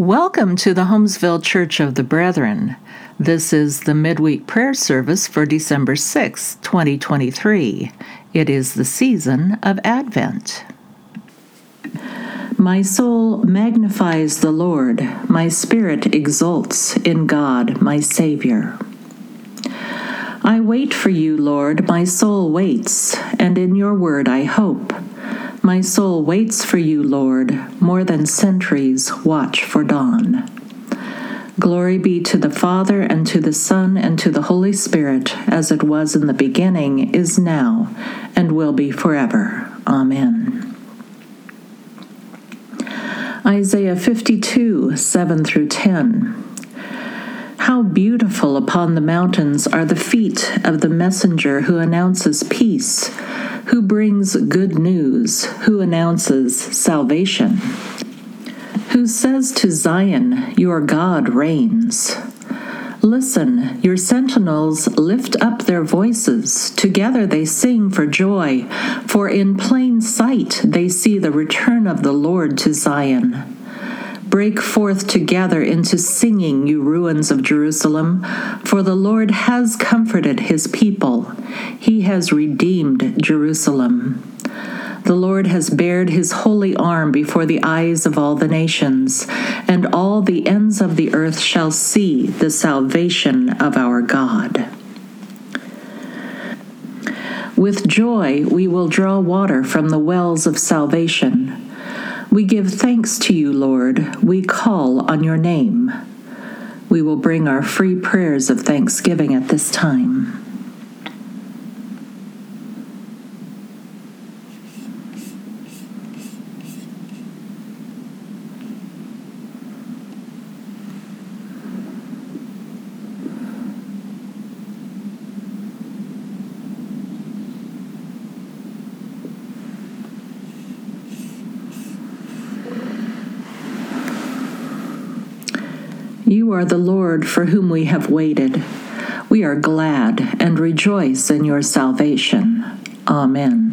Welcome to the Holmesville Church of the Brethren. This is the midweek prayer service for December 6, 2023. It is the season of Advent. My soul magnifies the Lord, my spirit exults in God, my Savior. I wait for you, Lord, my soul waits, and in your word I hope. My soul waits for you, Lord, more than centuries watch for dawn. Glory be to the Father, and to the Son, and to the Holy Spirit, as it was in the beginning, is now, and will be forever. Amen. Isaiah 52, 7 through 10. How beautiful upon the mountains are the feet of the messenger who announces peace who brings good news, who announces salvation, who says to Zion, Your God reigns. Listen, your sentinels lift up their voices. Together they sing for joy, for in plain sight they see the return of the Lord to Zion. Break forth together into singing, you ruins of Jerusalem, for the Lord has comforted his people. He has redeemed Jerusalem. The Lord has bared his holy arm before the eyes of all the nations, and all the ends of the earth shall see the salvation of our God. With joy we will draw water from the wells of salvation. We give thanks to you, Lord. We call on your name. We will bring our free prayers of thanksgiving at this time. You are the Lord for whom we have waited. We are glad and rejoice in your salvation. Amen.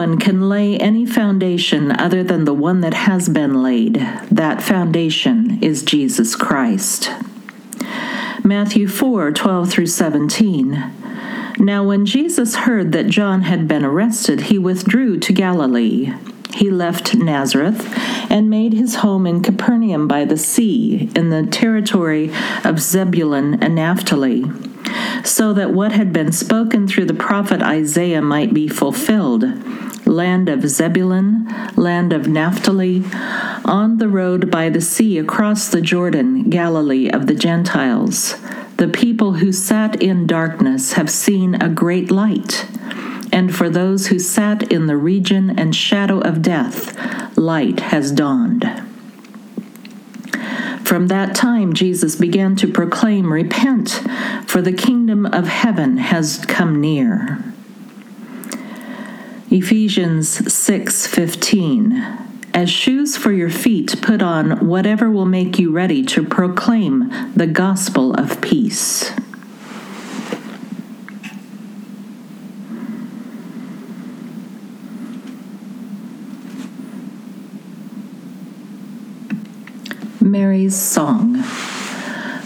One can lay any foundation other than the one that has been laid. That foundation is Jesus Christ. Matthew 4 12 through 17. Now, when Jesus heard that John had been arrested, he withdrew to Galilee. He left Nazareth and made his home in Capernaum by the sea, in the territory of Zebulun and Naphtali so that what had been spoken through the prophet Isaiah might be fulfilled. Land of Zebulun, land of Naphtali, on the road by the sea across the Jordan, Galilee of the Gentiles. The people who sat in darkness have seen a great light. And for those who sat in the region and shadow of death, light has dawned. From that time, Jesus began to proclaim, Repent, for the kingdom of heaven has come near. Ephesians 6:15 As shoes for your feet put on whatever will make you ready to proclaim the gospel of peace. Mary's Song.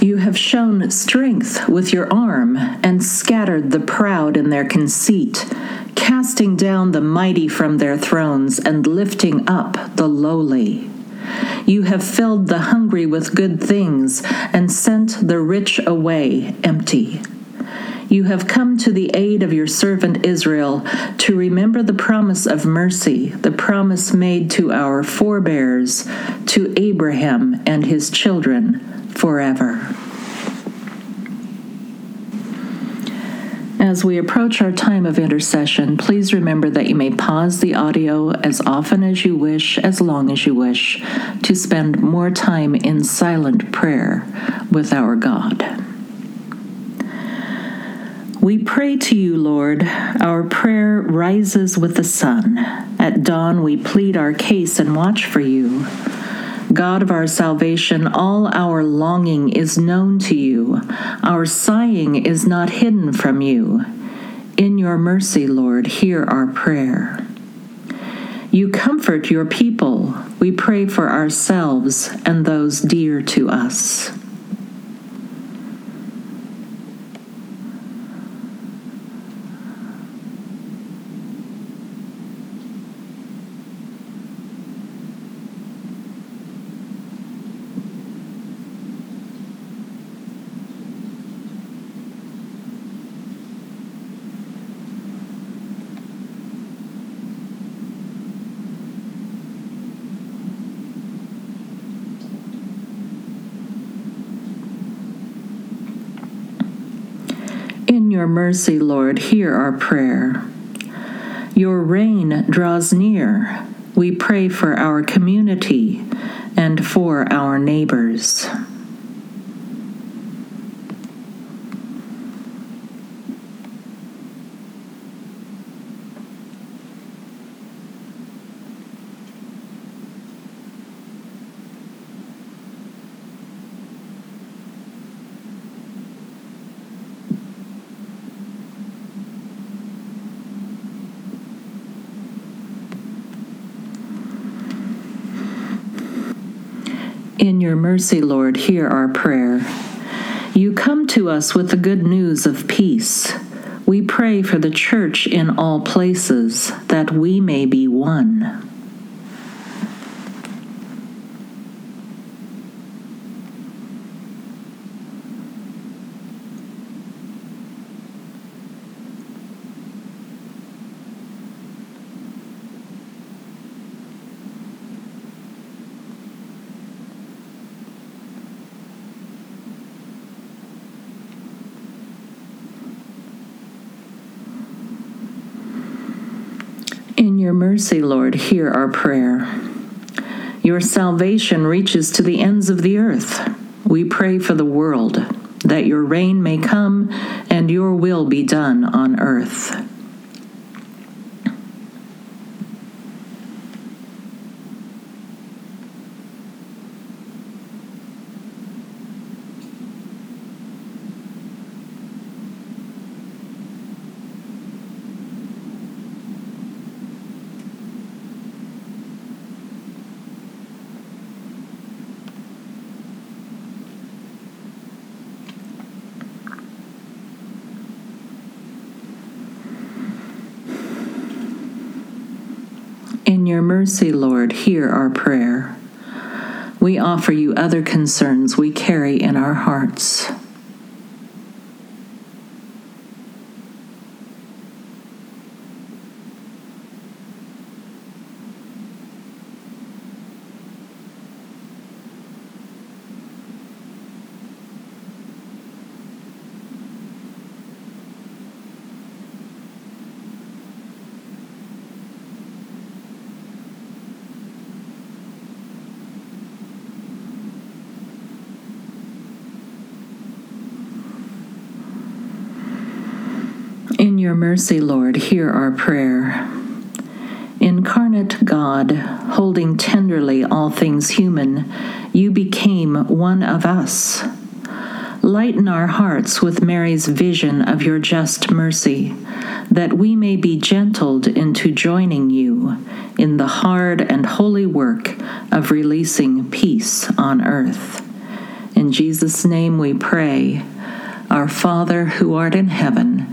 You have shown strength with your arm and scattered the proud in their conceit, casting down the mighty from their thrones and lifting up the lowly. You have filled the hungry with good things and sent the rich away empty. You have come to the aid of your servant Israel to remember the promise of mercy, the promise made to our forebears, to Abraham and his children forever. As we approach our time of intercession, please remember that you may pause the audio as often as you wish, as long as you wish, to spend more time in silent prayer with our God. We pray to you, Lord. Our prayer rises with the sun. At dawn, we plead our case and watch for you. God of our salvation, all our longing is known to you. Our sighing is not hidden from you. In your mercy, Lord, hear our prayer. You comfort your people. We pray for ourselves and those dear to us. In your mercy, Lord, hear our prayer. Your reign draws near. We pray for our community and for our neighbors. Your mercy, Lord, hear our prayer. You come to us with the good news of peace. We pray for the church in all places, that we may be one. Your mercy, Lord, hear our prayer. Your salvation reaches to the ends of the earth. We pray for the world, that your reign may come and your will be done on earth. Your mercy, Lord, hear our prayer. We offer you other concerns we carry in our hearts. In your mercy, Lord, hear our prayer. Incarnate God, holding tenderly all things human, you became one of us. Lighten our hearts with Mary's vision of your just mercy, that we may be gentled into joining you in the hard and holy work of releasing peace on earth. In Jesus' name we pray, Our Father who art in heaven,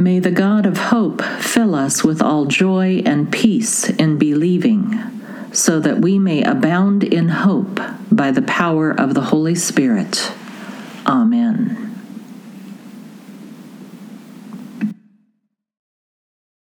May the God of hope fill us with all joy and peace in believing, so that we may abound in hope by the power of the Holy Spirit. Amen.